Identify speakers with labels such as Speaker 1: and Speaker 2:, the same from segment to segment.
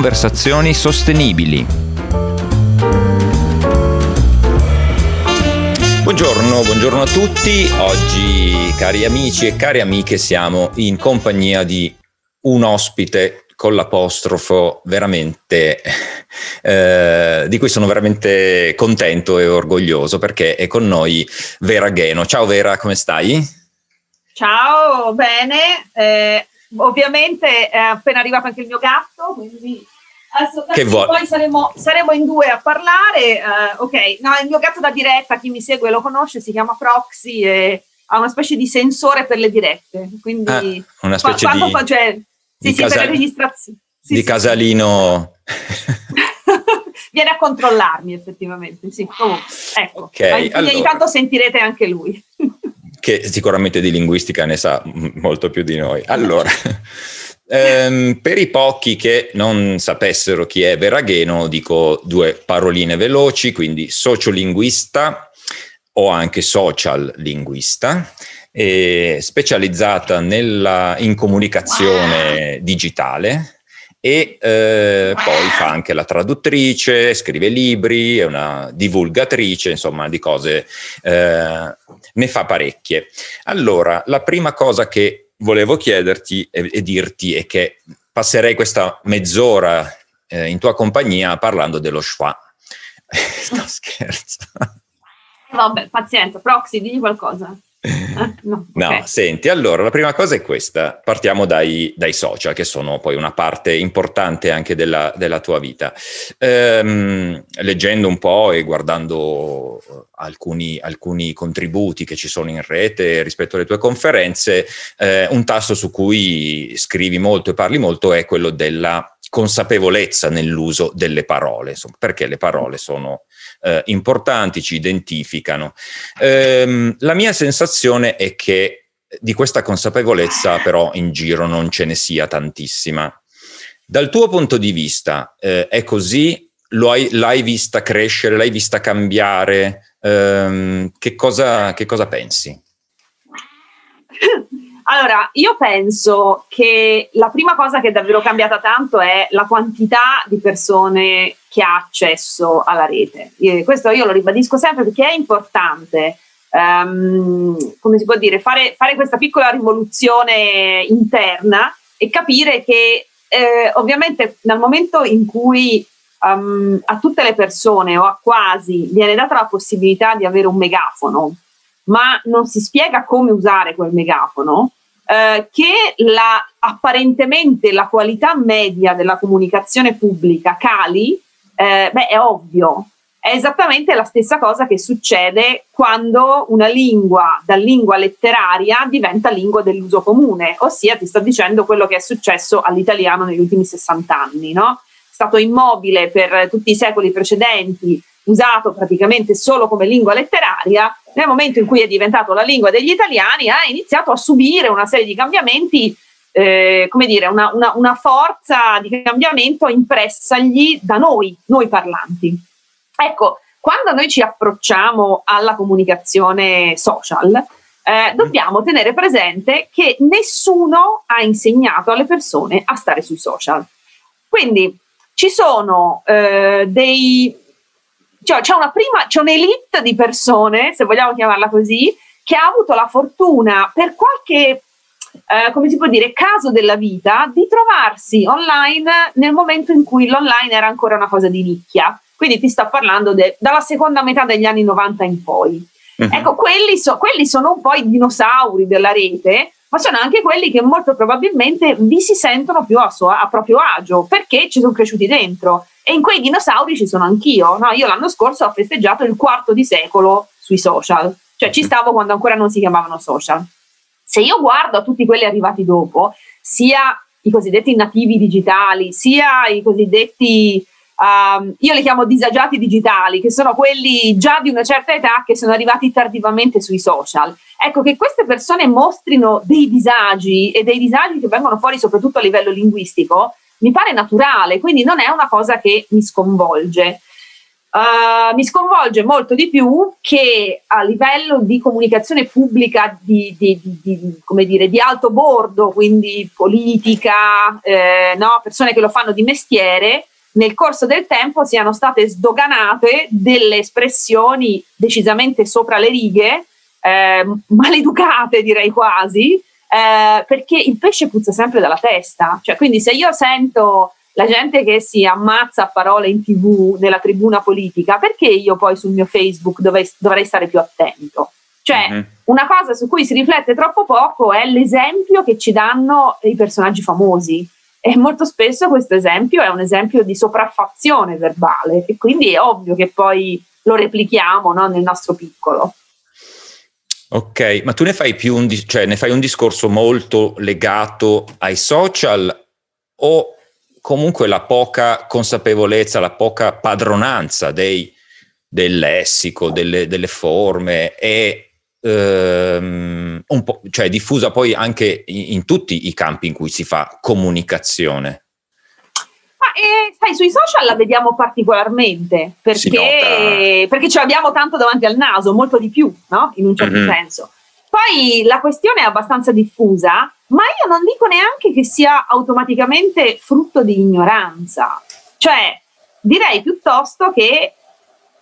Speaker 1: conversazioni sostenibili. Buongiorno, buongiorno a tutti. Oggi, cari amici e cari amiche, siamo in compagnia di un ospite con l'apostrofo veramente eh, di cui sono veramente contento e orgoglioso perché è con noi Vera Gheno. Ciao Vera, come stai?
Speaker 2: Ciao, bene. Eh, ovviamente è appena arrivato anche il mio gatto, quindi che vuoi? poi saremo, saremo, in due a parlare. Uh, ok, no, il mio gatto da diretta, chi mi segue lo conosce, si chiama Proxy e ha una specie di sensore per le dirette. Quindi
Speaker 1: ah, una specie quando di, fa, cioè,
Speaker 2: sì, sì, casa, per le registrazioni. Sì,
Speaker 1: di
Speaker 2: sì,
Speaker 1: casalino.
Speaker 2: Viene a controllarmi effettivamente, sì. Comunque, ecco, okay, allora. ogni tanto sentirete anche lui.
Speaker 1: che sicuramente di linguistica ne sa molto più di noi. Allora, ehm, per i pochi che non sapessero chi è Veragheno, dico due paroline veloci, quindi sociolinguista o anche social linguista specializzata nella, in comunicazione wow. digitale e eh, poi fa anche la traduttrice, scrive libri, è una divulgatrice, insomma di cose eh, ne fa parecchie. Allora, la prima cosa che volevo chiederti e, e dirti è che passerei questa mezz'ora eh, in tua compagnia parlando dello schwa.
Speaker 2: no, scherzo. Vabbè, pazienza, Proxy, digli qualcosa.
Speaker 1: Ah, no, okay. senti, allora la prima cosa è questa, partiamo dai, dai social che sono poi una parte importante anche della, della tua vita. Ehm, leggendo un po' e guardando alcuni, alcuni, contributi che ci sono in rete rispetto alle tue conferenze, eh, un tasto su cui scrivi molto e parli molto è quello della consapevolezza nell'uso delle parole, insomma, perché le parole sono eh, importanti, ci identificano. Ehm, la mia sensazione è che di questa consapevolezza però in giro non ce ne sia tantissima. Dal tuo punto di vista eh, è così? Hai, l'hai vista crescere, l'hai vista cambiare? Ehm, che, cosa, che cosa pensi?
Speaker 2: Allora, io penso che la prima cosa che è davvero cambiata tanto è la quantità di persone che ha accesso alla rete. Io, questo io lo ribadisco sempre perché è importante, um, come si può dire, fare, fare, questa piccola rivoluzione interna e capire che eh, ovviamente nel momento in cui um, a tutte le persone o a quasi viene data la possibilità di avere un megafono, ma non si spiega come usare quel megafono, eh, che la, apparentemente la qualità media della comunicazione pubblica cali, eh, beh, è ovvio. È esattamente la stessa cosa che succede quando una lingua da lingua letteraria diventa lingua dell'uso comune, ossia ti sto dicendo quello che è successo all'italiano negli ultimi 60 anni, no? È stato immobile per tutti i secoli precedenti, usato praticamente solo come lingua letteraria, nel momento in cui è diventato la lingua degli italiani ha iniziato a subire una serie di cambiamenti, eh, come dire, una, una, una forza di cambiamento impressagli da noi, noi parlanti. Ecco, quando noi ci approcciamo alla comunicazione social, eh, dobbiamo tenere presente che nessuno ha insegnato alle persone a stare sui social. Quindi ci sono eh, dei, cioè, c'è, una prima, c'è un'elite di persone, se vogliamo chiamarla così, che ha avuto la fortuna per qualche, eh, come si può dire, caso della vita di trovarsi online nel momento in cui l'online era ancora una cosa di nicchia. Quindi ti sto parlando de, dalla seconda metà degli anni 90 in poi. Uh-huh. Ecco, quelli, so, quelli sono un po' i dinosauri della rete, ma sono anche quelli che molto probabilmente vi si sentono più a, suo, a proprio agio perché ci sono cresciuti dentro. E in quei dinosauri ci sono anch'io. No? Io l'anno scorso ho festeggiato il quarto di secolo sui social, cioè ci stavo quando ancora non si chiamavano social. Se io guardo a tutti quelli arrivati dopo, sia i cosiddetti nativi digitali, sia i cosiddetti, um, io li chiamo disagiati digitali, che sono quelli già di una certa età che sono arrivati tardivamente sui social. Ecco che queste persone mostrino dei disagi e dei disagi che vengono fuori soprattutto a livello linguistico, mi pare naturale, quindi non è una cosa che mi sconvolge. Uh, mi sconvolge molto di più che a livello di comunicazione pubblica di, di, di, dire, di alto bordo, quindi politica, eh, no? persone che lo fanno di mestiere, nel corso del tempo siano state sdoganate delle espressioni decisamente sopra le righe, eh, maleducate direi quasi, eh, perché il pesce puzza sempre dalla testa. Cioè, quindi se io sento la gente che si ammazza a parole in tv nella tribuna politica, perché io poi sul mio Facebook dovrei, dovrei stare più attento? Cioè, mm-hmm. una cosa su cui si riflette troppo poco è l'esempio che ci danno i personaggi famosi. E molto spesso questo esempio è un esempio di sopraffazione verbale e quindi è ovvio che poi lo replichiamo no, nel nostro piccolo.
Speaker 1: Ok, ma tu ne fai più un, cioè, ne fai un discorso molto legato ai social o comunque la poca consapevolezza, la poca padronanza dei, del lessico, delle, delle forme è ehm, cioè diffusa poi anche in, in, tutti i campi in cui si fa comunicazione.
Speaker 2: Eh, sai, sui social la vediamo particolarmente perché, perché ce l'abbiamo tanto davanti al naso, molto di più, no? In un certo mm-hmm. senso. Poi la questione è abbastanza diffusa, ma io non dico neanche che sia automaticamente frutto di ignoranza. Cioè, direi piuttosto che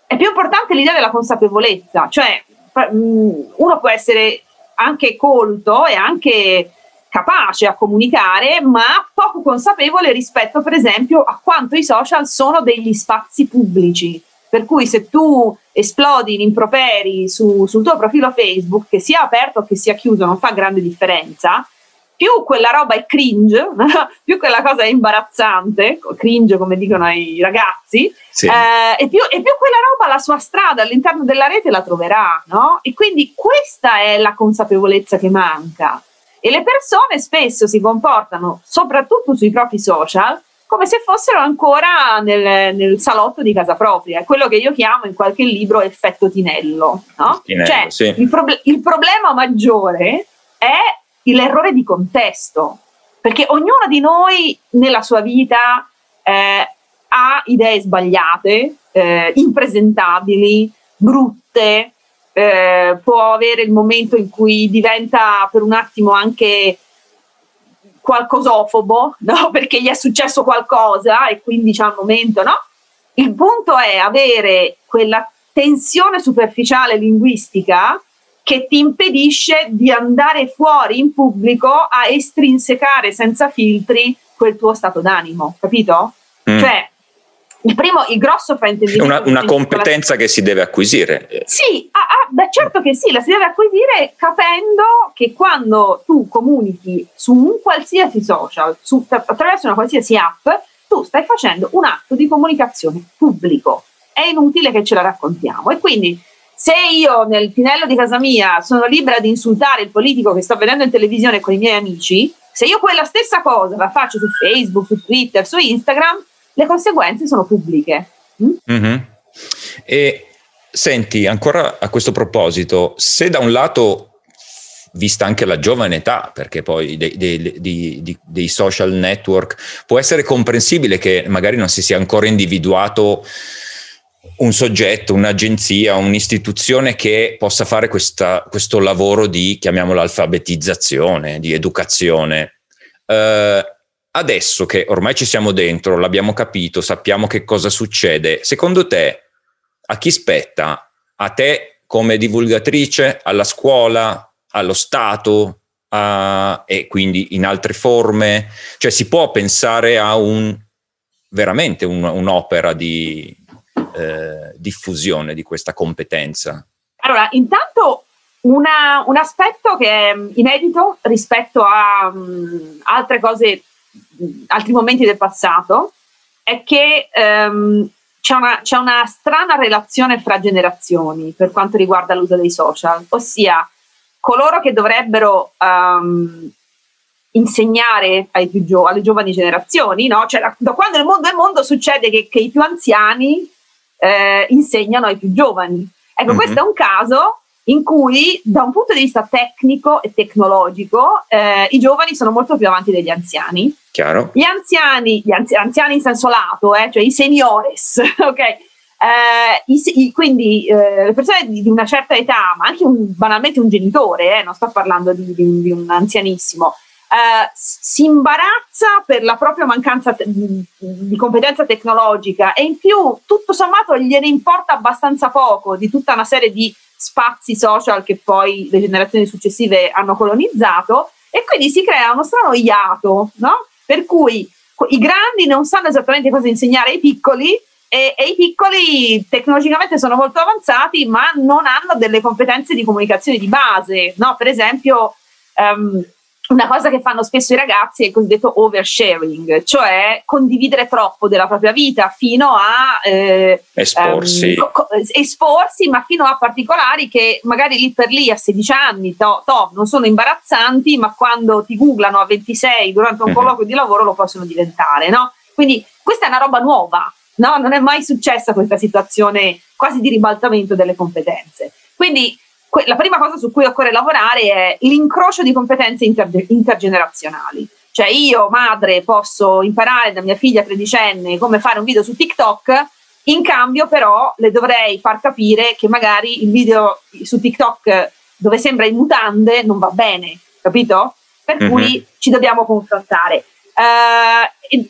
Speaker 2: è più importante l'idea della consapevolezza, cioè uno può essere anche colto e anche capace a comunicare, ma poco consapevole rispetto, per esempio, a quanto i social sono degli spazi pubblici. Per cui se tu esplodi in improperi su, sul tuo profilo Facebook, che sia aperto o che sia chiuso, non fa grande differenza, più quella roba è cringe, più quella cosa è imbarazzante, cringe come dicono i ragazzi, sì. eh, e, più, e, più, quella roba la sua strada all'interno della rete la troverà, no? E quindi questa è la consapevolezza che manca. E le persone spesso si comportano, soprattutto sui propri social, come se fossero ancora nel, nel, salotto di casa propria, quello che io chiamo in qualche libro effetto Tinello. No? Tinello cioè, sì. il, prob- il, problema maggiore è l'errore di contesto, perché ognuno di noi nella sua vita eh, ha idee sbagliate, eh, impresentabili, brutte, eh, può avere il momento in cui diventa per un attimo anche qualcosofobo, no? perché gli è successo qualcosa e quindi c'è un momento, no? Il punto è avere quella tensione superficiale linguistica che ti impedisce di andare fuori in pubblico a estrinsecare senza filtri quel tuo stato d'animo, capito? Mm. Cioè, il primo, il grosso fraintendimento.
Speaker 1: Una, una competenza che si deve acquisire.
Speaker 2: Sì, ah, ah, beh, certo che sì, la si deve acquisire capendo che quando tu comunichi su un qualsiasi social, su, attraverso una qualsiasi app, tu stai facendo un atto di comunicazione pubblico. È inutile che ce la raccontiamo. E quindi se io nel tinello di casa mia sono libera di insultare il politico che sto vedendo in televisione con i miei amici, se io quella stessa cosa la faccio su Facebook, su Twitter, su Instagram, le conseguenze sono pubbliche. Mm? Mm-hmm.
Speaker 1: E senti, ancora a questo proposito, se da un lato vista anche la giovane età, perché poi dei, dei, dei, dei, social network può essere comprensibile che magari non si sia ancora individuato un soggetto, un'agenzia, un'istituzione che possa fare questa, questo lavoro di, chiamiamolo, alfabetizzazione, di educazione. Uh, adesso che ormai ci siamo dentro, l'abbiamo capito, sappiamo che cosa succede, secondo te a chi spetta? A te come divulgatrice, alla scuola, allo Stato a, e quindi in altre forme? Cioè si può pensare a un, veramente un, un'opera di, eh, diffusione di questa competenza?
Speaker 2: Allora, intanto una, un aspetto che è inedito rispetto a um, altre cose, altri momenti del passato, è che um, c'è, una, c'è una strana relazione fra generazioni per quanto riguarda l'uso dei social, ossia coloro che dovrebbero um, insegnare gio- alle giovani generazioni, no? cioè, da, da, quando il mondo è mondo succede che, che i più anziani eh, insegnano ai più giovani. Ecco, mm-hmm. questo è un caso in cui da un punto di vista tecnico e tecnologico eh, i giovani sono molto più avanti degli anziani.
Speaker 1: Chiaro.
Speaker 2: Gli anziani, gli anzi- anziani in senso lato, eh, cioè i seniores, ok? Eh, i, i, quindi eh, le persone di, di, una certa età, ma anche un, banalmente un genitore, eh, non sto parlando di, di, di un anzianissimo, eh, si imbarazza per la propria mancanza te- di competenza tecnologica e in più tutto sommato gliene importa abbastanza poco di tutta una serie di spazi social che poi le generazioni successive hanno colonizzato e quindi si crea uno strano iato, no? Per cui i grandi non sanno esattamente cosa insegnare ai piccoli e, e, i piccoli tecnologicamente sono molto avanzati, ma non hanno delle competenze di comunicazione di base, no? Per esempio, um, una cosa che fanno spesso i ragazzi è il cosiddetto oversharing, cioè condividere troppo della propria vita fino a
Speaker 1: eh, esporsi. Um,
Speaker 2: esporsi, ma fino a particolari che magari lì per lì a 16 anni to, to, non sono imbarazzanti, ma quando ti googlano a 26 durante un mm-hmm. colloquio di lavoro lo possono diventare. No? Quindi questa è una roba nuova, no? non è mai successa questa situazione quasi di ribaltamento delle competenze. Quindi que- la prima cosa su cui occorre lavorare è l'incrocio di competenze inter- intergenerazionali. Cioè io, madre, posso imparare da mia figlia tredicenne come fare un video su TikTok, in cambio però le dovrei far capire che magari il video su TikTok dove sembra in mutande non va bene, capito? Per mm-hmm. cui ci dobbiamo confrontare. Uh,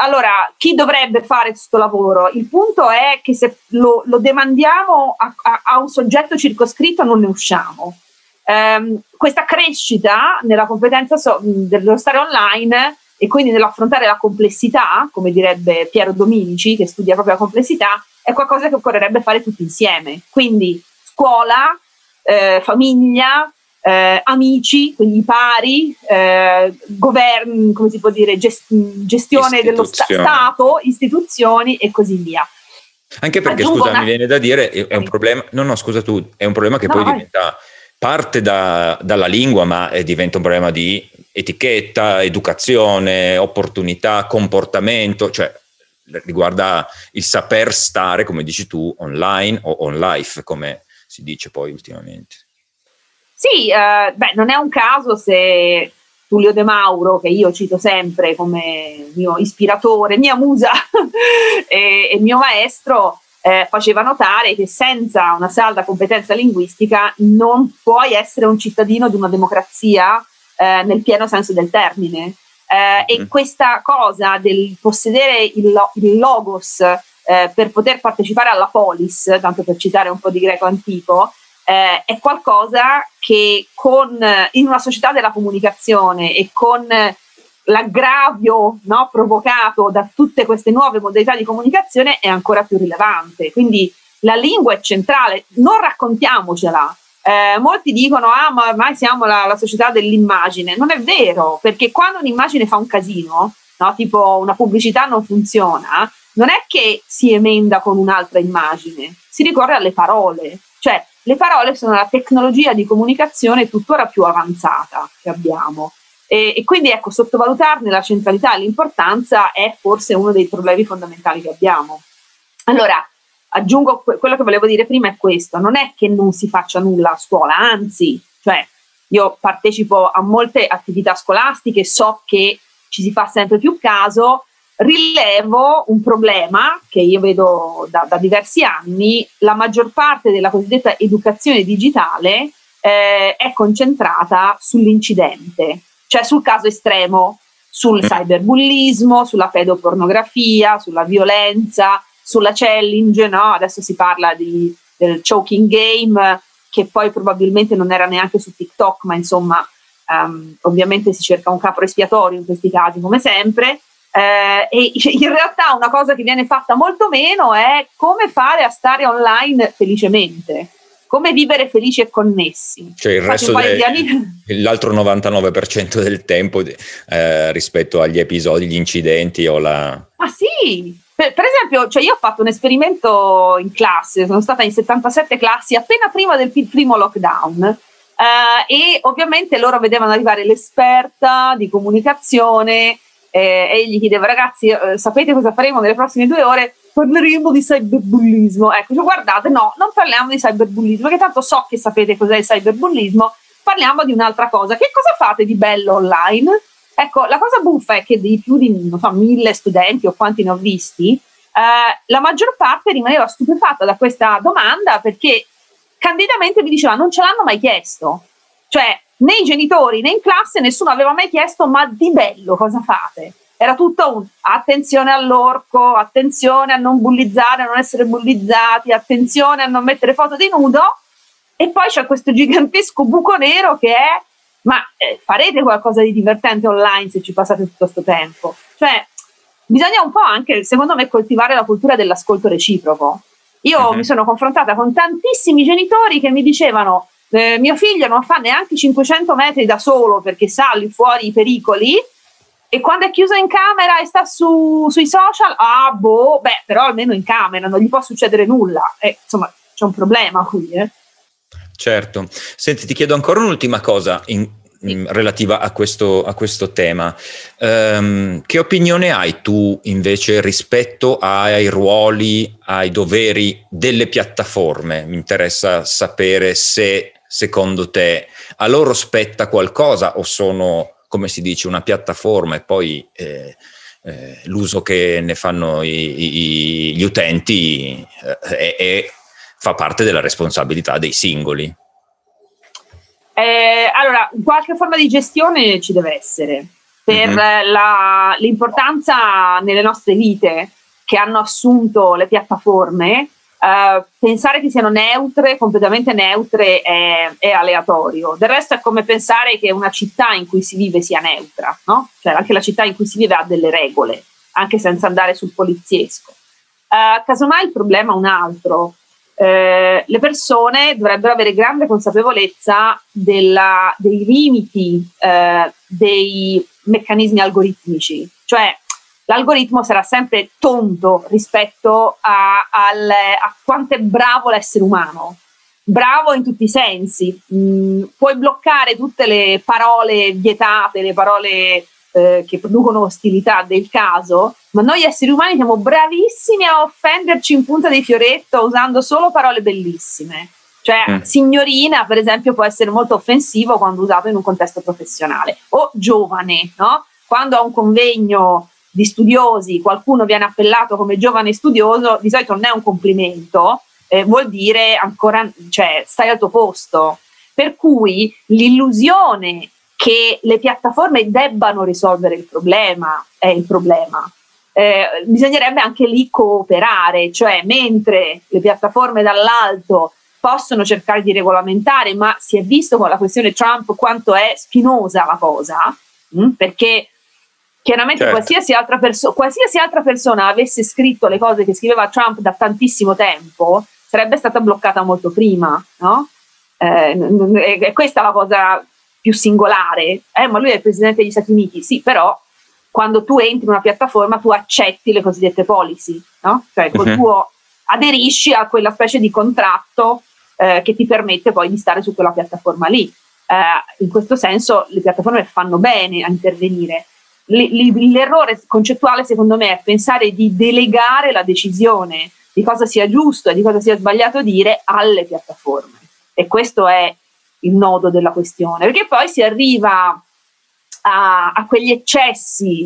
Speaker 2: allora, chi dovrebbe fare questo lavoro? Il punto è che se lo, lo demandiamo a, a, a, un soggetto circoscritto non ne usciamo. Um, questa crescita nella competenza so, dello stare online e quindi nell'affrontare la complessità, come direbbe Piero Dominici, che studia proprio la complessità, è qualcosa che occorrerebbe fare tutti insieme. Quindi scuola, eh, famiglia, eh, amici, quindi pari, eh, governo, come si può dire, gest- gestione dello sta- Stato, istituzioni e così via.
Speaker 1: Anche perché, Aggiungo scusa, una... mi viene da dire, è, un problema, no, no, scusa tu, è un problema che no, poi vai. diventa parte da, dalla lingua, ma diventa un problema di etichetta, educazione, opportunità, comportamento, cioè riguarda il saper stare, come dici tu, online o on life, come si dice poi ultimamente.
Speaker 2: Sì, eh, beh, non è un caso se Tullio De Mauro, che io cito sempre come mio ispiratore, mia musa e, e, mio maestro, eh, faceva notare che senza una salda competenza linguistica non puoi essere un cittadino di una democrazia eh, nel pieno senso del termine. Eh, e mm. questa cosa del possedere il, il logos eh, per poter partecipare alla polis, tanto per citare un po' di greco antico, eh, è qualcosa che con, in una società della comunicazione e con l'aggravio no, provocato da tutte queste nuove modalità di comunicazione è ancora più rilevante. Quindi la lingua è centrale, non raccontiamocela. Eh, molti dicono, ah, ma ormai siamo la, la, società dell'immagine. Non è vero, perché quando un'immagine fa un casino, no, tipo una pubblicità non funziona, non è che si emenda con un'altra immagine, si ricorre alle parole. Cioè, le parole sono la tecnologia di comunicazione tuttora più avanzata che abbiamo. E, e, quindi ecco, sottovalutarne la centralità e l'importanza è forse uno dei problemi fondamentali che abbiamo. Allora, aggiungo quello che volevo dire prima è questo, non è che non si faccia nulla a scuola, anzi, cioè io partecipo a molte attività scolastiche, so che ci si fa sempre più caso, rilevo un problema che io vedo da, da, diversi anni, la maggior parte della cosiddetta educazione digitale eh, è concentrata sull'incidente, cioè sul caso estremo, sul mm. cyberbullismo, sulla pedopornografia, sulla violenza, sulla challenge, no? adesso si parla di, del choking game, che poi probabilmente non era neanche su TikTok, ma insomma, um, ovviamente si cerca un capo espiatorio in questi casi, come sempre. Eh, e in realtà una cosa che viene fatta molto meno è come fare a stare online felicemente, come vivere felici e connessi.
Speaker 1: Cioè il resto del, l'altro 99% del tempo eh, rispetto agli episodi, gli incidenti o la...
Speaker 2: Ah sì, per, per, esempio, cioè io ho fatto un esperimento in classe, sono stata in 77 classi appena prima del primo lockdown. Uh, e ovviamente loro vedevano arrivare l'esperta di comunicazione eh, e gli chiedevo ragazzi eh, sapete cosa faremo nelle prossime due ore? Parleremo di cyberbullismo. Ecco, cioè, guardate, no, non parliamo di cyberbullismo, perché tanto so che sapete cos'è il cyberbullismo, parliamo di un'altra cosa. Che cosa fate di bello online? Ecco, la cosa buffa è che di più di so, mille studenti o quanti ne ho visti, eh, la maggior parte rimaneva stupefatta da questa domanda perché candidamente mi diceva non ce l'hanno mai chiesto. Cioè, né i genitori né in classe nessuno aveva mai chiesto ma di bello cosa fate? Era tutto un attenzione all'orco, attenzione a non bullizzare, a non essere bullizzati, attenzione a non mettere foto di nudo. E poi c'è questo gigantesco buco nero che è ma eh, farete qualcosa di divertente online se ci passate tutto questo tempo? Cioè, bisogna un po' anche, secondo me, coltivare la cultura dell'ascolto reciproco. Io uh-huh. mi sono confrontata con tantissimi genitori che mi dicevano eh, mio figlio non fa neanche 500 metri da solo perché sa lì fuori i pericoli e quando è chiuso in camera e sta su, sui social, ah boh, beh, però almeno in camera non gli può succedere nulla. Eh, insomma, c'è un problema qui. Eh.
Speaker 1: Certo. Senti, ti chiedo ancora un'ultima cosa in, in, relativa a questo, a questo tema. Um, che opinione hai tu invece rispetto ai ruoli, ai doveri delle piattaforme? Mi interessa sapere se secondo te a loro spetta qualcosa o sono come si dice, una piattaforma e poi eh, eh, l'uso che ne fanno i, i, gli utenti eh, è, fa parte della responsabilità dei singoli.
Speaker 2: Eh, allora, qualche forma di gestione ci deve essere per mm-hmm. la, l'importanza nelle nostre vite che hanno assunto le piattaforme Uh, pensare che siano neutre, completamente neutre, è, è, aleatorio. Del resto è come pensare che una città in cui si vive sia neutra, no? Cioè anche la città in cui si vive ha delle regole, anche senza andare sul poliziesco. Uh, casomai il problema è un altro. Uh, le persone dovrebbero avere grande consapevolezza della, dei limiti dei meccanismi algoritmici, cioè l'algoritmo sarà sempre tonto rispetto a, al, a quanto è bravo l'essere umano. Bravo in tutti i sensi, mm, puoi bloccare tutte le parole vietate, le parole eh, che producono ostilità del caso, ma noi esseri umani siamo bravissimi a offenderci in punta di fioretto usando solo parole bellissime. Cioè, mm. signorina, per esempio, può essere molto offensivo quando usato in un contesto professionale. O giovane, no? Quando a un convegno di studiosi qualcuno viene appellato come giovane studioso, di solito non è un complimento, eh, vuol dire ancora, cioè, stai al tuo posto. Per cui l'illusione che le piattaforme debbano risolvere il problema è il problema. Eh, bisognerebbe anche lì cooperare, cioè mentre le piattaforme dall'alto possono cercare di regolamentare, ma si è visto con la questione Trump quanto è spinosa la cosa, mh, mm, perché Chiaramente certo. qualsiasi, altra perso- qualsiasi altra persona avesse scritto le cose che scriveva Trump da tantissimo tempo, sarebbe stata bloccata molto prima, no? Eh, è questa la cosa più singolare. Eh, ma lui è il presidente degli Stati Uniti, sì, però quando tu entri in una piattaforma tu accetti le cosiddette policy, no? Cioè uh-huh. tuo aderisci a quella specie di contratto eh, che ti permette poi di stare su quella piattaforma lì. Eh, in questo senso le piattaforme fanno bene a intervenire l'errore concettuale secondo me è pensare di delegare la decisione di cosa sia giusto e di cosa sia sbagliato dire alle piattaforme. E questo è il nodo della questione, perché poi si arriva a, a quegli eccessi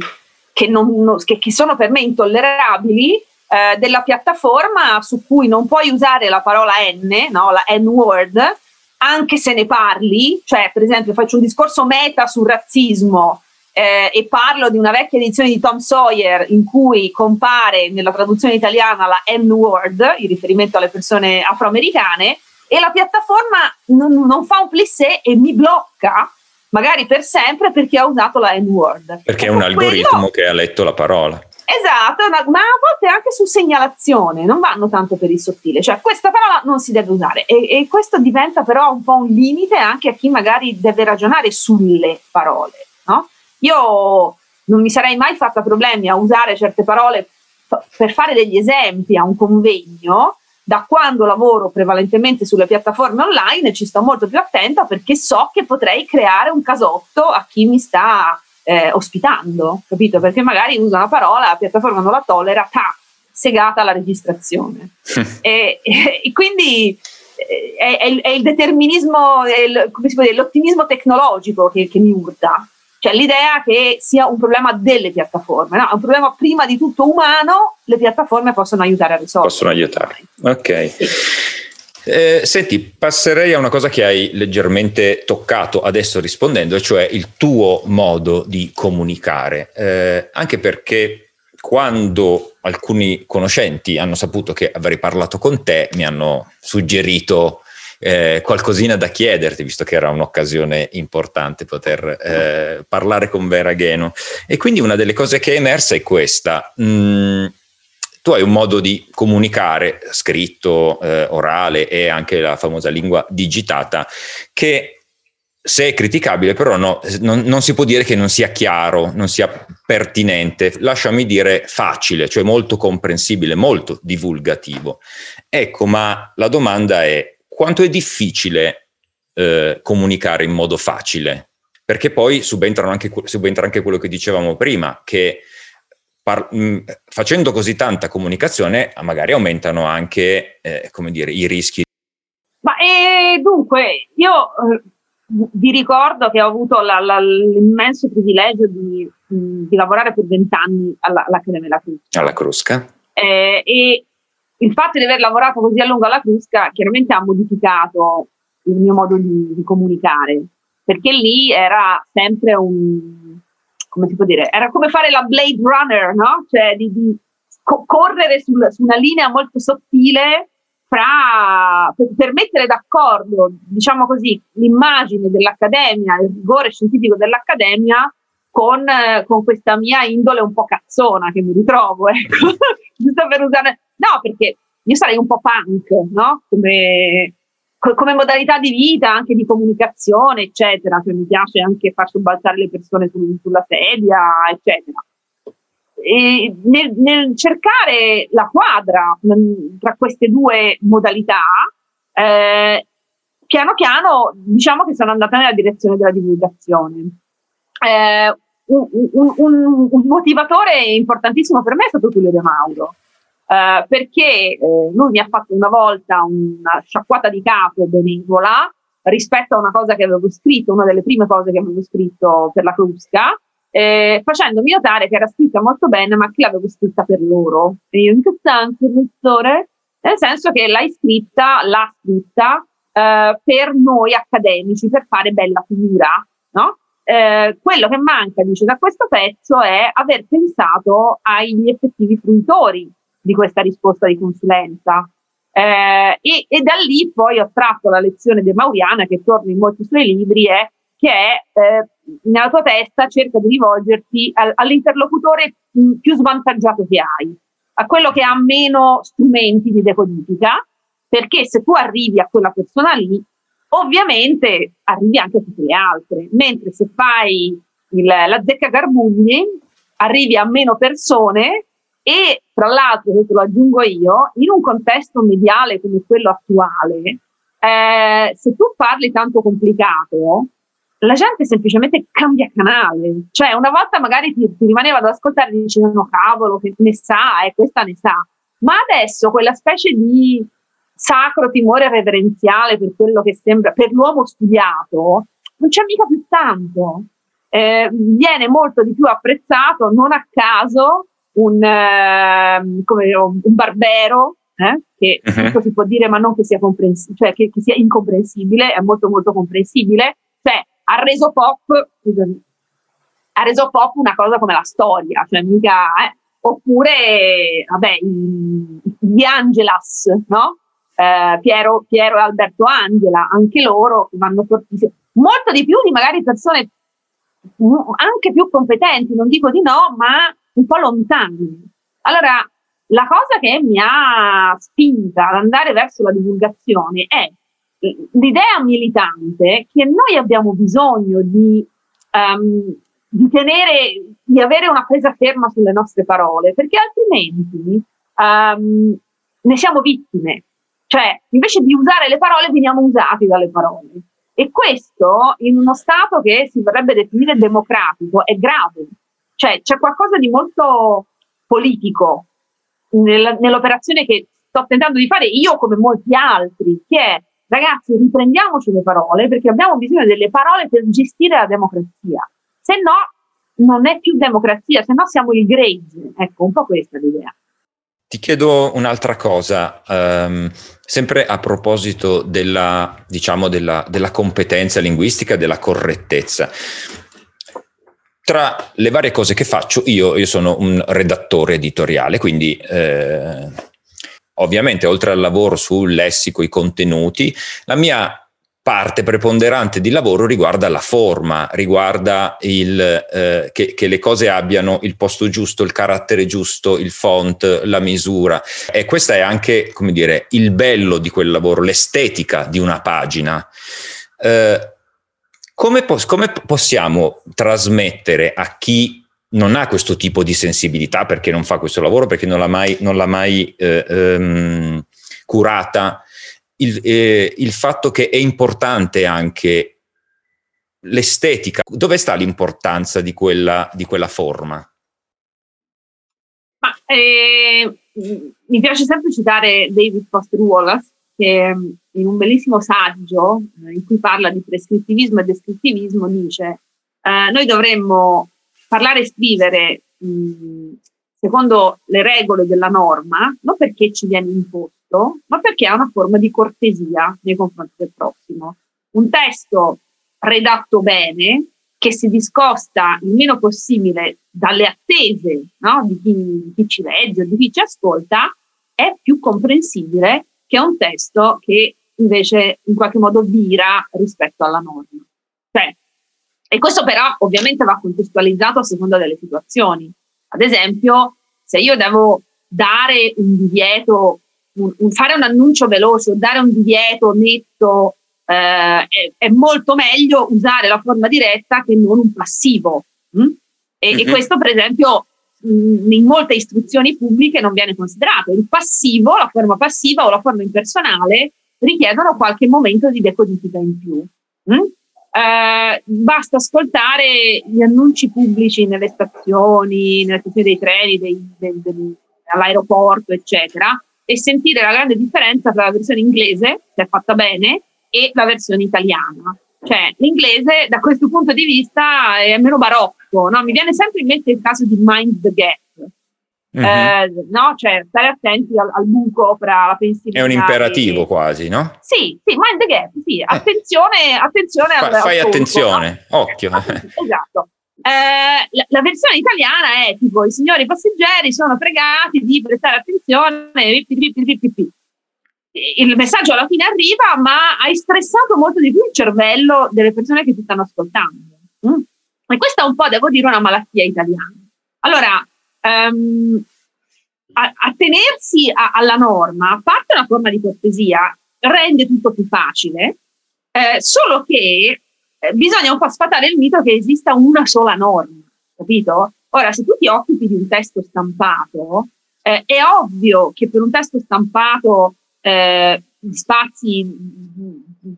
Speaker 2: che, non, che, che, sono per me intollerabili eh, della piattaforma su cui non puoi usare la parola N, no, la N-word, anche se ne parli, cioè per esempio faccio un discorso meta sul razzismo eh, e parlo di una vecchia edizione di Tom Sawyer in cui compare nella traduzione italiana la N-word, in riferimento alle persone afroamericane, e la piattaforma non, non fa un plissé e mi blocca, magari per sempre, perché ha usato la N-word.
Speaker 1: Perché è un algoritmo quello... che ha letto la parola.
Speaker 2: Esatto, ma a volte anche su segnalazione, non vanno tanto per il sottile, cioè questa parola non si deve usare e, e questo diventa però un po' un limite anche a chi magari deve ragionare sulle parole, no? Io non mi sarei mai fatta problemi a usare certe parole f- per fare degli esempi a un convegno. Da quando lavoro prevalentemente sulle piattaforme online ci sto molto più attenta perché so che potrei creare un casotto a chi mi sta eh, ospitando, capito? Perché magari usa una parola, la piattaforma non la tollera, ta, segata alla registrazione. e, e, quindi eh, è, è, è, il determinismo, è il, come si può dire, l'ottimismo tecnologico che, che mi urta Cioè l'idea che sia un problema delle piattaforme, no? è un problema prima di tutto umano, le piattaforme possono aiutare a risolvere.
Speaker 1: Possono aiutare, ok. Sì. Eh, senti, passerei a una cosa che hai leggermente toccato adesso rispondendo, cioè il tuo modo di comunicare, eh, anche perché quando alcuni conoscenti hanno saputo che avrei parlato con te, mi hanno suggerito eh, qualcosina da chiederti, visto che era un'occasione importante poter eh, parlare con Vera Gheno. E quindi una delle cose che è emersa è questa. Mm, tu hai un modo di comunicare scritto, eh, orale e anche la famosa lingua digitata che se è criticabile, però no, non, non, si può dire che non sia chiaro, non sia pertinente, lasciami dire facile, cioè molto comprensibile, molto divulgativo. Ecco, ma la domanda è quanto è difficile eh, comunicare in modo facile? Perché poi subentra anche, subentra anche quello che dicevamo prima, che par- mh, facendo così tanta comunicazione magari aumentano anche eh, come dire, i rischi.
Speaker 2: Ma eh, dunque, io eh, vi ricordo che ho avuto la, la, l'immenso privilegio di, di, lavorare per vent'anni alla, della Crusca.
Speaker 1: Alla Crusca.
Speaker 2: Eh, e il fatto di aver lavorato così a lungo alla Crusca chiaramente ha modificato il mio modo di, di comunicare, perché lì era sempre un, come si può dire, era come fare la Blade Runner, no? Cioè di, di co- correre sul, su una linea molto sottile fra, per, per, mettere d'accordo, diciamo così, l'immagine dell'accademia, il rigore scientifico dell'accademia con, con, questa mia indole un po' cazzona che mi ritrovo, ecco. giusto per usare. No, perché io sarei un po' punk, no? Come, come modalità di vita, anche di comunicazione, eccetera. Cioè, mi piace anche far sobbalzare le persone su, sulla sedia, eccetera nel, nel, cercare la quadra mh, tra queste due modalità, eh, piano piano diciamo che sono andata nella direzione della divulgazione. Eh, un, un, un, un, motivatore importantissimo per me è stato Tullio De Mauro, eh, perché eh, lui mi ha fatto una volta una sciacquata di capo benevola rispetto a una cosa che avevo scritto, una delle prime cose che avevo scritto per la Crusca, eh, facendomi notare che era scritta molto bene, ma che l'avevo scritta per loro. E io in che senso, professore? Nel senso che l'hai scritta, l'ha scritta eh, per noi accademici, per fare bella figura, no? Eh, quello che manca, dice, da questo pezzo è aver pensato agli effettivi fruitori di questa risposta di consulenza. Eh, e, e, da lì poi ho tratto la lezione de Mauriana, che torna in molti suoi libri, è che è eh, nella tua testa cerca di rivolgerti al, all'interlocutore più svantaggiato che hai, a quello che ha meno strumenti di decodifica, perché se tu arrivi a quella persona lì, ovviamente arrivi anche a tutte le altre, mentre se fai il, la zecca garbugli, arrivi a meno persone e tra l'altro, te lo aggiungo io, in un contesto mediale come quello attuale, eh, se tu parli tanto complicato, la gente semplicemente cambia canale. Cioè, una volta magari ti, ti rimaneva ad ascoltare e dicevano, cavolo, che ne sa, e eh, questa ne sa. Ma adesso quella specie di sacro timore reverenziale per quello che sembra, per l'uomo studiato, non c'è mica più tanto. Eh, viene molto di più apprezzato, non a caso, un, eh, come, un barbero, eh, che uh-huh. si può dire, ma non che sia, comprensi- cioè che, che sia incomprensibile, è molto molto comprensibile. Cioè, ha reso pop, scusami, ha reso pop una cosa come la storia, cioè mica, eh, oppure, vabbè, gli Angelas, no? Eh, Piero, Piero, e Alberto Angela, anche loro vanno fortissimi, molto di più di magari persone anche più competenti, non dico di no, ma un po' lontani. Allora, la cosa che mi ha spinta ad andare verso la divulgazione è l'idea militante che noi abbiamo bisogno di, um, di tenere, di avere una presa ferma sulle nostre parole, perché altrimenti um, ne siamo vittime. Cioè, invece di usare le parole, veniamo usati dalle parole. E questo, in uno Stato che si vorrebbe definire democratico, è grave. Cioè, c'è qualcosa di molto politico nel, nell'operazione che sto tentando di fare io come molti altri, che è ragazzi, riprendiamoci le parole perché abbiamo bisogno delle parole per gestire la democrazia. se no non è più democrazia, se no siamo il grade, ecco, un po' questa l'idea.
Speaker 1: Ti chiedo un'altra cosa, um, sempre a proposito della, diciamo, della, della competenza linguistica, della correttezza. Tra le varie cose che faccio, io, io sono un redattore editoriale, quindi eh, ovviamente oltre al lavoro sul lessico, i contenuti, la mia parte preponderante di lavoro riguarda la forma, riguarda il, eh, che, che, le cose abbiano il posto giusto, il carattere giusto, il font, la misura. E questo è anche, come dire, il bello di quel lavoro, l'estetica di una pagina. Eh, come, pos- come possiamo trasmettere a chi non ha questo tipo di sensibilità perché non fa questo lavoro, perché non l'ha mai, non l'ha mai eh, ehm, curata, il, eh, il fatto che è importante anche l'estetica. Dove sta l'importanza di quella, di quella forma?
Speaker 2: Ma, eh, mi piace sempre citare David Foster Wallace, che in un bellissimo saggio eh, in cui parla di prescrittivismo e descrittivismo dice eh, noi dovremmo parlare e scrivere mh, secondo le regole della norma, non perché ci viene imposto, ma perché ha una forma di cortesia nei confronti del prossimo. Un testo redatto bene, che si discosta il meno possibile dalle attese no? di, chi, di chi ci legge di chi ci ascolta, è più comprensibile che un testo che invece in qualche modo vira rispetto alla norma. Cioè, e questo però ovviamente va contestualizzato a seconda delle situazioni. Ad esempio, se io devo dare un divieto un, un fare un annuncio veloce, dare un divieto netto, eh, è, è, molto meglio usare la forma diretta che non un passivo. Mm? E, mm-hmm. e, mhm. questo, per esempio, in molte istruzioni pubbliche non viene considerato. Il passivo, la forma passiva o la forma impersonale richiedono qualche momento di decodifica in più. Mm? Eh, basta ascoltare gli annunci pubblici nelle stazioni, nelle stazioni dei treni, dei, dei, dei, all'aeroporto, eccetera, e sentire la grande differenza tra la versione inglese, che è fatta bene, e la versione italiana. Cioè, l'inglese da questo punto di vista è meno barocco, no? Mi viene sempre in mente il caso di Mind the Gap. Mm-hmm. Eh, no? Cioè, stare attenti al, al, buco fra la pensione.
Speaker 1: È un imperativo e... quasi, no?
Speaker 2: Sì, sì, mind the gap, sì. Eh. Attenzione, attenzione
Speaker 1: Fa, al, Fai al attenzione, no? occhio.
Speaker 2: Esatto. Eh, la, la, versione italiana è tipo i signori passeggeri sono pregati di prestare attenzione. Il messaggio alla fine arriva, ma hai stressato molto di più il cervello delle persone che ti stanno ascoltando. Mm? E questa è un po', devo dire, una malattia italiana. Allora, um, attenersi a, alla norma, a parte una forma di cortesia, rende tutto più facile, eh, solo che eh, bisogna un po' sfatare il mito che esista una sola norma, capito? Ora, se tu ti occupi di un testo stampato, eh, è ovvio che per un testo stampato eh, spazi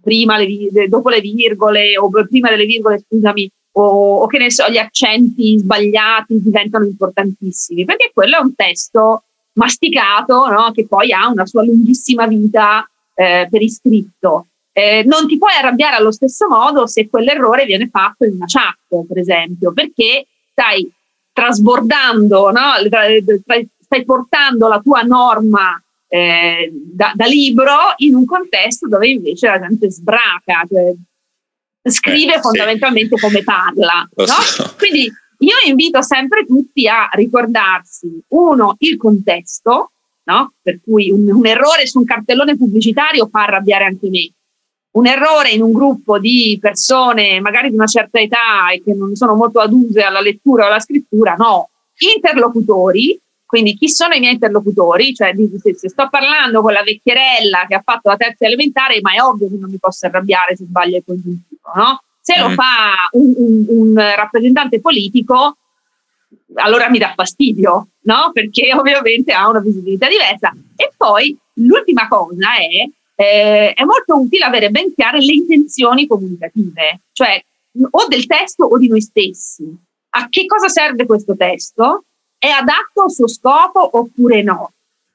Speaker 2: prima le, dopo le virgole o prima delle virgole, scusami, o, o, che ne so, gli accenti sbagliati diventano importantissimi, perché quello è un testo masticato, no? che poi ha una sua lunghissima vita eh, per iscritto. Eh, non ti puoi arrabbiare allo stesso modo se quell'errore viene fatto in una chat, per esempio, perché stai trasbordando, no? stai portando la tua norma eh, da, da, libro in un contesto dove invece la gente sbraca, cioè scrive eh, fondamentalmente sì. come parla. No? So. Quindi io invito sempre tutti a ricordarsi, uno, il contesto, no? per cui un, un errore su un cartellone pubblicitario fa arrabbiare anche me un errore in un gruppo di persone magari di una certa età e che non sono molto aduse alla lettura o alla scrittura, no, interlocutori, quindi chi sono i miei interlocutori? Cioè, se, sto parlando con la vecchierella che ha fatto la terza elementare, ma è ovvio che non mi posso arrabbiare se sbaglio il congiuntivo, no? Se mm. lo fa un, un, un rappresentante politico, allora mi dà fastidio, no? Perché ovviamente ha una visibilità diversa. E poi l'ultima cosa è eh, è molto utile avere ben chiare le intenzioni comunicative, cioè o del testo o di noi stessi. A che cosa serve questo testo? È adatto al suo scopo oppure no?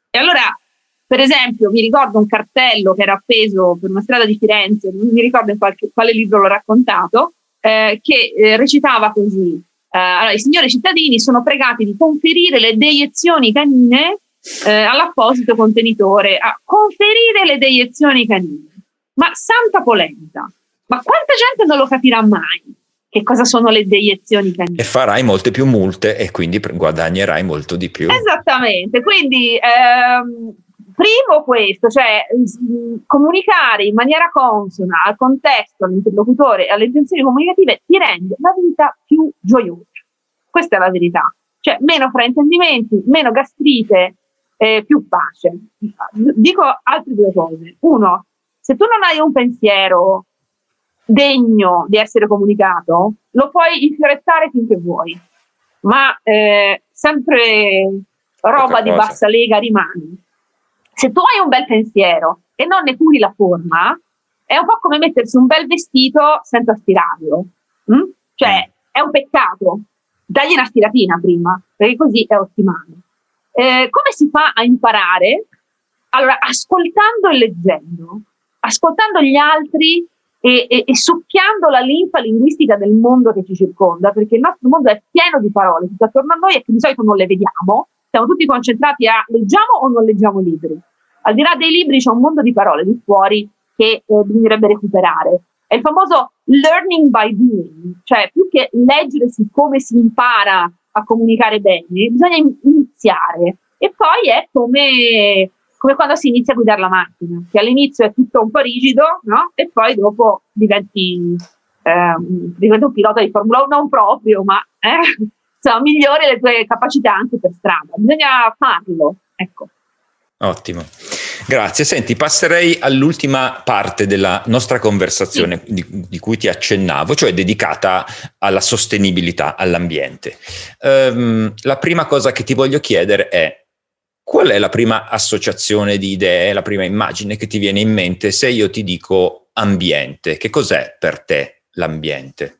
Speaker 2: E allora, per esempio, mi ricordo un cartello che era appeso per una strada di Firenze, non mi ricordo in qualche, quale libro l'ho raccontato, eh, che eh, recitava così. Eh, allora, I signori cittadini sono pregati di conferire le deiezioni canine eh, all'apposito contenitore, a conferire le deiezioni canine. Ma santa polenta, ma quanta gente non lo capirà mai? Che cosa sono le deiezioni canine?
Speaker 1: E farai molte più multe e quindi guadagnerai molto di più.
Speaker 2: Esattamente, quindi ehm, primo questo, cioè comunicare in maniera consona al contesto, all'interlocutore e alle intenzioni comunicative ti rende la vita più gioiosa. Questa è la verità. Cioè meno fraintendimenti, meno gastrite, eh, più pace. Dico altre due cose. Uno, se tu non hai un pensiero degno di essere comunicato, lo puoi infiorettare finché vuoi, ma eh, sempre roba di bassa lega rimane. Se tu hai un bel pensiero e non ne curi la forma, è un po' come mettersi un bel vestito senza stirarlo. Mm? Cioè, mm. è un peccato. Dagli una stiratina prima, perché così è ottimale. Eh, come si fa a imparare? Allora, ascoltando e leggendo, ascoltando gli altri e, e, e, succhiando la linfa linguistica del mondo che ci circonda, perché il nostro mondo è pieno di parole tutto attorno a noi e che di solito non le vediamo. Siamo tutti concentrati a leggiamo o non leggiamo libri. Al di là dei libri c'è un mondo di parole di fuori che eh, bisognerebbe recuperare. È il famoso learning by doing, cioè più che leggere su come si impara a comunicare bene, bisogna iniziare. E poi è come come quando si inizia a guidare la macchina, che all'inizio è tutto un po' rigido, no? E poi dopo diventi, eh, diventi un pilota di Formula 1 non proprio, ma eh, insomma, migliori le tue capacità anche per strada. Bisogna farlo, ecco.
Speaker 1: Ottimo, grazie. Senti, passerei all'ultima parte della nostra conversazione sì. di, di, cui ti accennavo, cioè dedicata alla sostenibilità, all'ambiente. Um, la prima cosa che ti voglio chiedere è qual è la prima associazione di idee, la prima immagine che ti viene in mente se io ti dico ambiente? Che cos'è per te l'ambiente?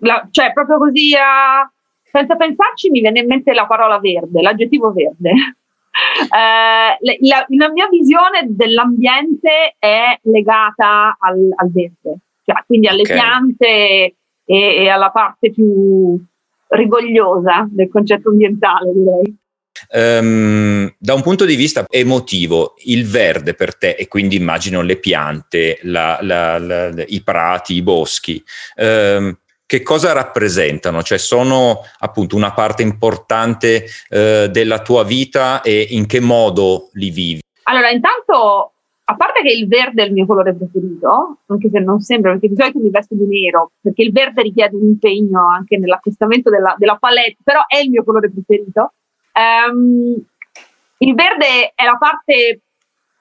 Speaker 2: La, cioè, proprio così, uh, senza pensarci, mi viene in mente la parola verde, l'aggettivo verde. Uh, la, la, mia visione dell'ambiente è legata al, al verde, cioè, quindi alle okay. piante e, e alla parte più rigogliosa del concetto ambientale, direi.
Speaker 1: Um, da un punto di vista emotivo, il verde per te, e quindi immagino le piante, la, la, la, i prati, i boschi, um, che cosa rappresentano? Cioè sono appunto una parte importante uh, della tua vita e in che modo li vivi?
Speaker 2: Allora, intanto, a parte che il verde è il mio colore preferito, anche se non sembra, perché di solito mi vesto di nero, perché il verde richiede un impegno anche nell'acquistamento della, della palette, però è il mio colore preferito. Um, il verde è la parte,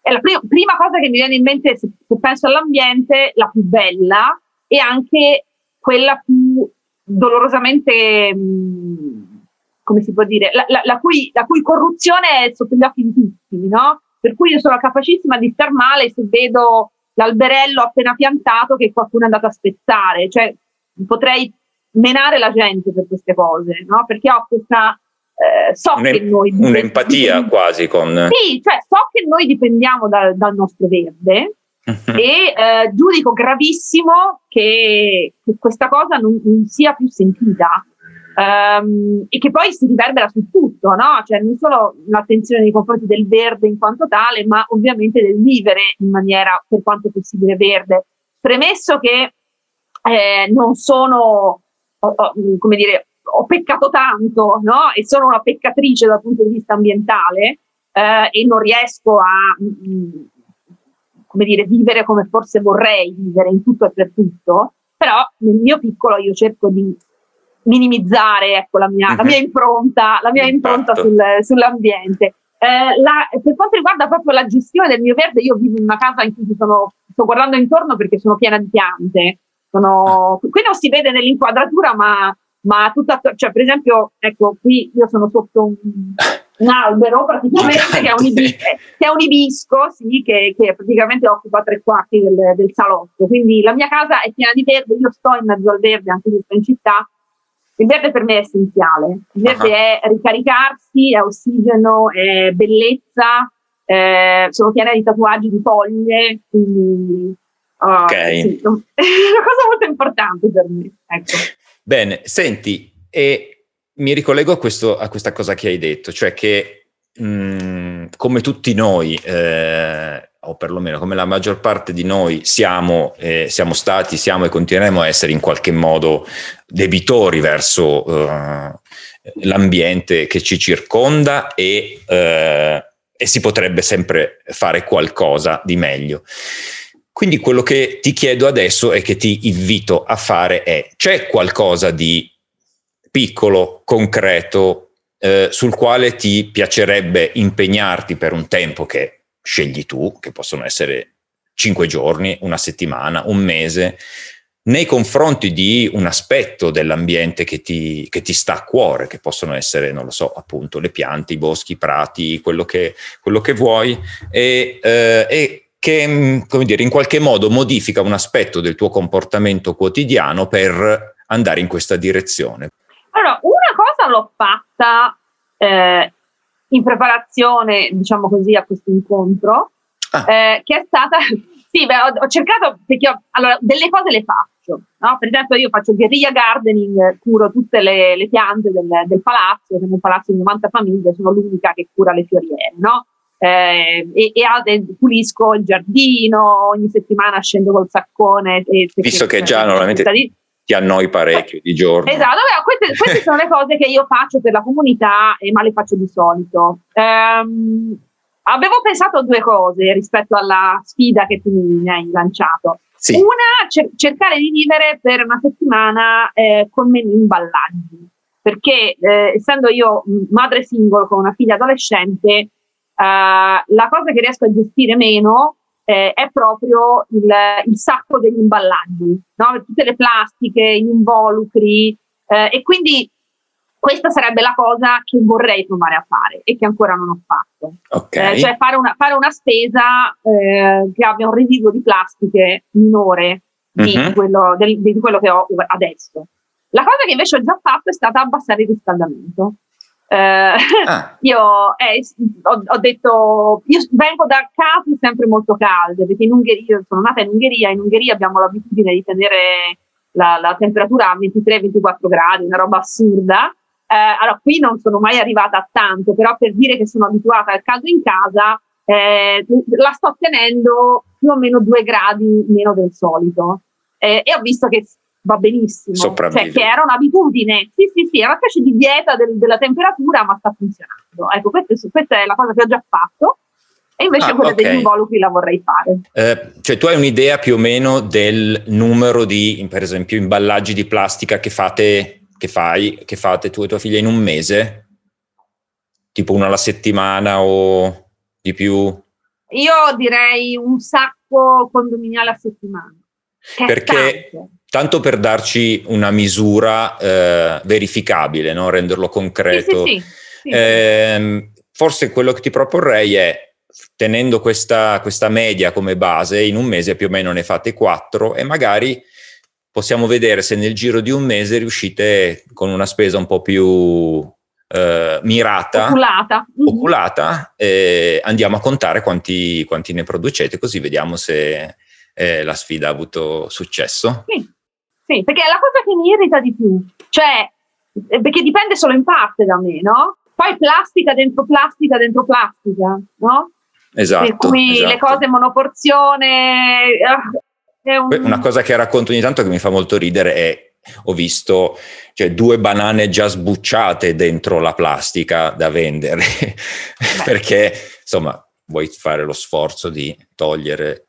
Speaker 2: è la prima, prima, cosa che mi viene in mente se, se penso all'ambiente, la più bella e anche quella più dolorosamente, mh, come si può dire, la, la, la, cui, la, cui, corruzione è sotto gli occhi di tutti, no? Per cui io sono capacissima di star male se vedo l'alberello appena piantato che qualcuno è andato a spezzare, cioè potrei menare la gente per queste cose, no? Perché ho questa eh, so
Speaker 1: Un, che noi un'empatia quasi con
Speaker 2: sì, cioè so che noi dipendiamo da, dal nostro verde e eh, giudico gravissimo che, che questa cosa non, non, sia più sentita um, e che poi si riverbera su tutto, no? Cioè non solo l'attenzione nei confronti del verde in quanto tale, ma ovviamente del vivere in maniera per quanto possibile verde. Premesso che eh, non sono, oh, oh, come dire, ho peccato tanto, no? E sono una peccatrice dal punto di vista ambientale eh, e non riesco a, mh, mm, come dire, vivere come forse vorrei vivere in tutto e per tutto, però nel mio piccolo io cerco di minimizzare ecco, la, mia, la mia mhm. impronta, la mia impronta sul, sull'ambiente. Eh, la, per quanto riguarda proprio la gestione del mio verde, io vivo in una casa in cui sono, sto guardando intorno perché sono piena di piante. Sono, qui non si vede nell'inquadratura, ma ma tutta, cioè per esempio, ecco, qui io sono sotto un, un albero praticamente che è un, ibisco, che è un ibisco sì, che, che, praticamente occupa tre quarti del, del, salotto, quindi la mia casa è piena di verde, io sto in mezzo al verde anche sto in città, il verde per me è essenziale, il verde uh-huh. è ricaricarsi, è ossigeno, è bellezza, eh, sono piena di tatuaggi di foglie, quindi Uh, ok. Sì, è una cosa molto importante per me. Ecco.
Speaker 1: Bene, senti, e mi ricollego a, questo, a questa cosa che hai detto, cioè che mh, mm, come tutti noi, eh, o perlomeno come la maggior parte di noi, siamo, eh, siamo stati, siamo e continueremo a essere in qualche modo debitori verso eh, l'ambiente che ci circonda e, eh, e si potrebbe sempre fare qualcosa di meglio. Quindi quello che ti chiedo adesso e che ti invito a fare è, c'è qualcosa di piccolo, concreto, eh, sul quale ti piacerebbe impegnarti per un tempo che scegli tu, che possono essere cinque giorni, una settimana, un mese, nei confronti di un aspetto dell'ambiente che ti, che ti, sta a cuore, che possono essere, non lo so, appunto le piante, i boschi, i prati, quello che, quello che vuoi, e, eh, e che mm, come dire, in qualche modo modifica un aspetto del tuo comportamento quotidiano per andare in questa direzione?
Speaker 2: Allora, una cosa l'ho fatta eh, in preparazione, diciamo così, a questo incontro, ah. eh, che è stata, sì, beh, ho, ho, cercato, perché ho, allora, delle cose le faccio, no? per esempio io faccio guerriglia gardening, curo tutte le, le piante del, del palazzo, siamo un palazzo di 90 famiglie, sono l'unica che cura le fioriere, no? Eh, e, e, pulisco il giardino, ogni settimana scendo col saccone. E,
Speaker 1: Visto che già normalmente ti annoi parecchio di giorno.
Speaker 2: Esatto, beh, queste, queste sono le cose che io faccio per la comunità, e ma le faccio di solito. Um, avevo pensato a due cose rispetto alla sfida che tu mi hai lanciato. Sì. Una, cer- cercare di vivere per una settimana eh, con meno imballaggi, perché eh, essendo io madre single con una figlia adolescente, Uh, la cosa che riesco a gestire meno eh, è proprio il, il, sacco degli imballaggi, no? tutte le plastiche, gli involucri eh, e quindi questa sarebbe la cosa che vorrei provare a fare e che ancora non ho fatto. Okay. Eh, cioè fare una, fare una spesa eh, che abbia un residuo di plastiche minore di, uh-huh. quello, del, di quello che ho adesso. La cosa che invece ho già fatto è stata abbassare il riscaldamento. Eh, ah. Io eh, ho, ho, detto, io vengo da case sempre molto calde, perché in Ungheria, sono nata in Ungheria, in Ungheria abbiamo l'abitudine di tenere la, la temperatura a 23-24 gradi, una roba assurda. Eh, allora, qui non sono mai arrivata a tanto, però per dire che sono abituata al caldo in casa, eh, la sto tenendo più o meno due gradi meno del solito. Eh, e ho visto che va benissimo. Cioè, che era un'abitudine. Sì, sì, sì, è una specie di dieta del, della temperatura, ma sta funzionando. Ecco, questa, questa è la cosa che ho già fatto. E invece ah, quella okay. degli involucri la vorrei fare.
Speaker 1: Eh, cioè, tu hai un'idea più o meno del numero di, per esempio, imballaggi di plastica che fate, che fai, che fate tu e tua figlia in un mese? Tipo una alla settimana o di più?
Speaker 2: Io direi un sacco condominiale a settimana.
Speaker 1: Perché tanto per darci una misura eh, verificabile, no? renderlo concreto. Sì, sì, sì. Eh, forse quello che ti proporrei è, tenendo questa, questa media come base, in un mese più o meno ne fate quattro e magari possiamo vedere se nel giro di un mese riuscite con una spesa un po' più eh, mirata,
Speaker 2: oculata,
Speaker 1: mhm. oculata eh, andiamo a contare quanti, quanti, ne producete, così vediamo se eh, la sfida ha avuto successo.
Speaker 2: Sì. Sì, perché è la cosa che mi irrita di più, cioè, eh, perché dipende solo in parte da me, no? Poi plastica dentro plastica dentro plastica, no?
Speaker 1: Esatto. Per
Speaker 2: cui
Speaker 1: esatto.
Speaker 2: le cose monoporzione.
Speaker 1: Uh, un... Una cosa che racconto ogni tanto che mi fa molto ridere è ho visto cioè, due banane già sbucciate dentro la plastica da vendere perché insomma vuoi fare lo sforzo di togliere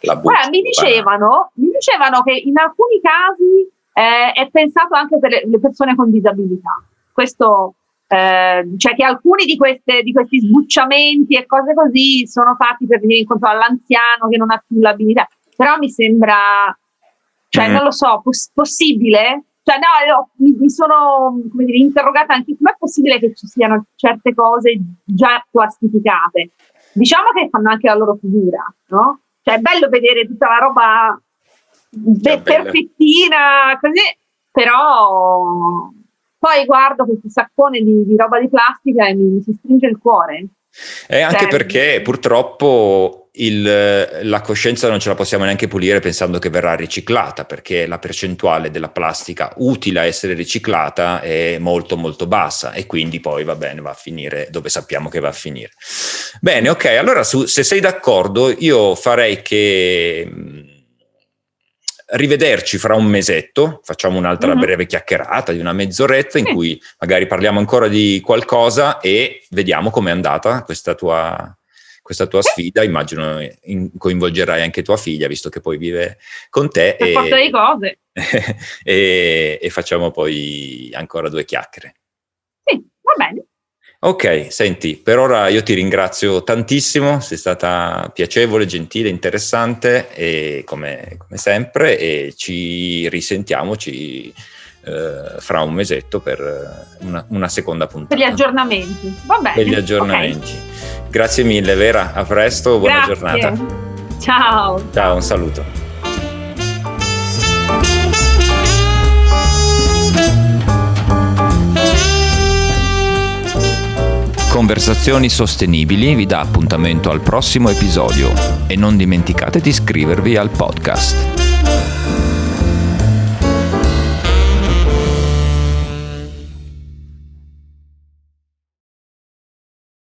Speaker 2: la Guarda, mi dicevano, mi dicevano che in alcuni casi eh, è pensato anche per le persone con disabilità. Questo, eh, cioè che alcuni di, queste, di, questi sbucciamenti e cose così sono fatti per venire incontro all'anziano che non ha più l'abilità. Però mi sembra, cioè mm. non lo so, poss- possibile? Cioè, no, mi, mi, sono come dire, interrogata anche com'è possibile che ci siano certe cose già plastificate. Diciamo che fanno anche la loro figura, no? Cioè è bello vedere tutta la roba be- perfettina, così, però poi guardo questo saccone di, di roba di plastica e mi, mi si stringe il cuore.
Speaker 1: E anche cioè, perché purtroppo il, la coscienza non ce la possiamo neanche pulire pensando che verrà riciclata, perché la percentuale della plastica utile a essere riciclata è molto molto bassa e quindi poi va bene, va a finire dove sappiamo che va a finire. Bene, ok, allora su, se sei d'accordo io farei che rivederci fra un mesetto, facciamo un'altra mm-hmm. breve chiacchierata di una mezz'oretta in sì. cui magari parliamo ancora di qualcosa e vediamo com'è andata questa tua, questa tua sfida. Immagino in, coinvolgerai anche tua figlia, visto che poi vive con te.
Speaker 2: Per e, forza di cose.
Speaker 1: e, e facciamo poi ancora due chiacchiere.
Speaker 2: Sì, va bene.
Speaker 1: Ok, senti, per ora io ti ringrazio tantissimo, sei stata piacevole, gentile, interessante e come, come sempre e ci risentiamoci eh, fra un mesetto per una, una, seconda puntata.
Speaker 2: Per gli aggiornamenti, va bene.
Speaker 1: Per gli aggiornamenti. Okay. Grazie mille Vera, a presto, buona Grazie. giornata.
Speaker 2: Ciao.
Speaker 1: Ciao, un saluto. Conversazioni Sostenibili vi dà appuntamento al prossimo episodio e non dimenticate di iscrivervi al podcast.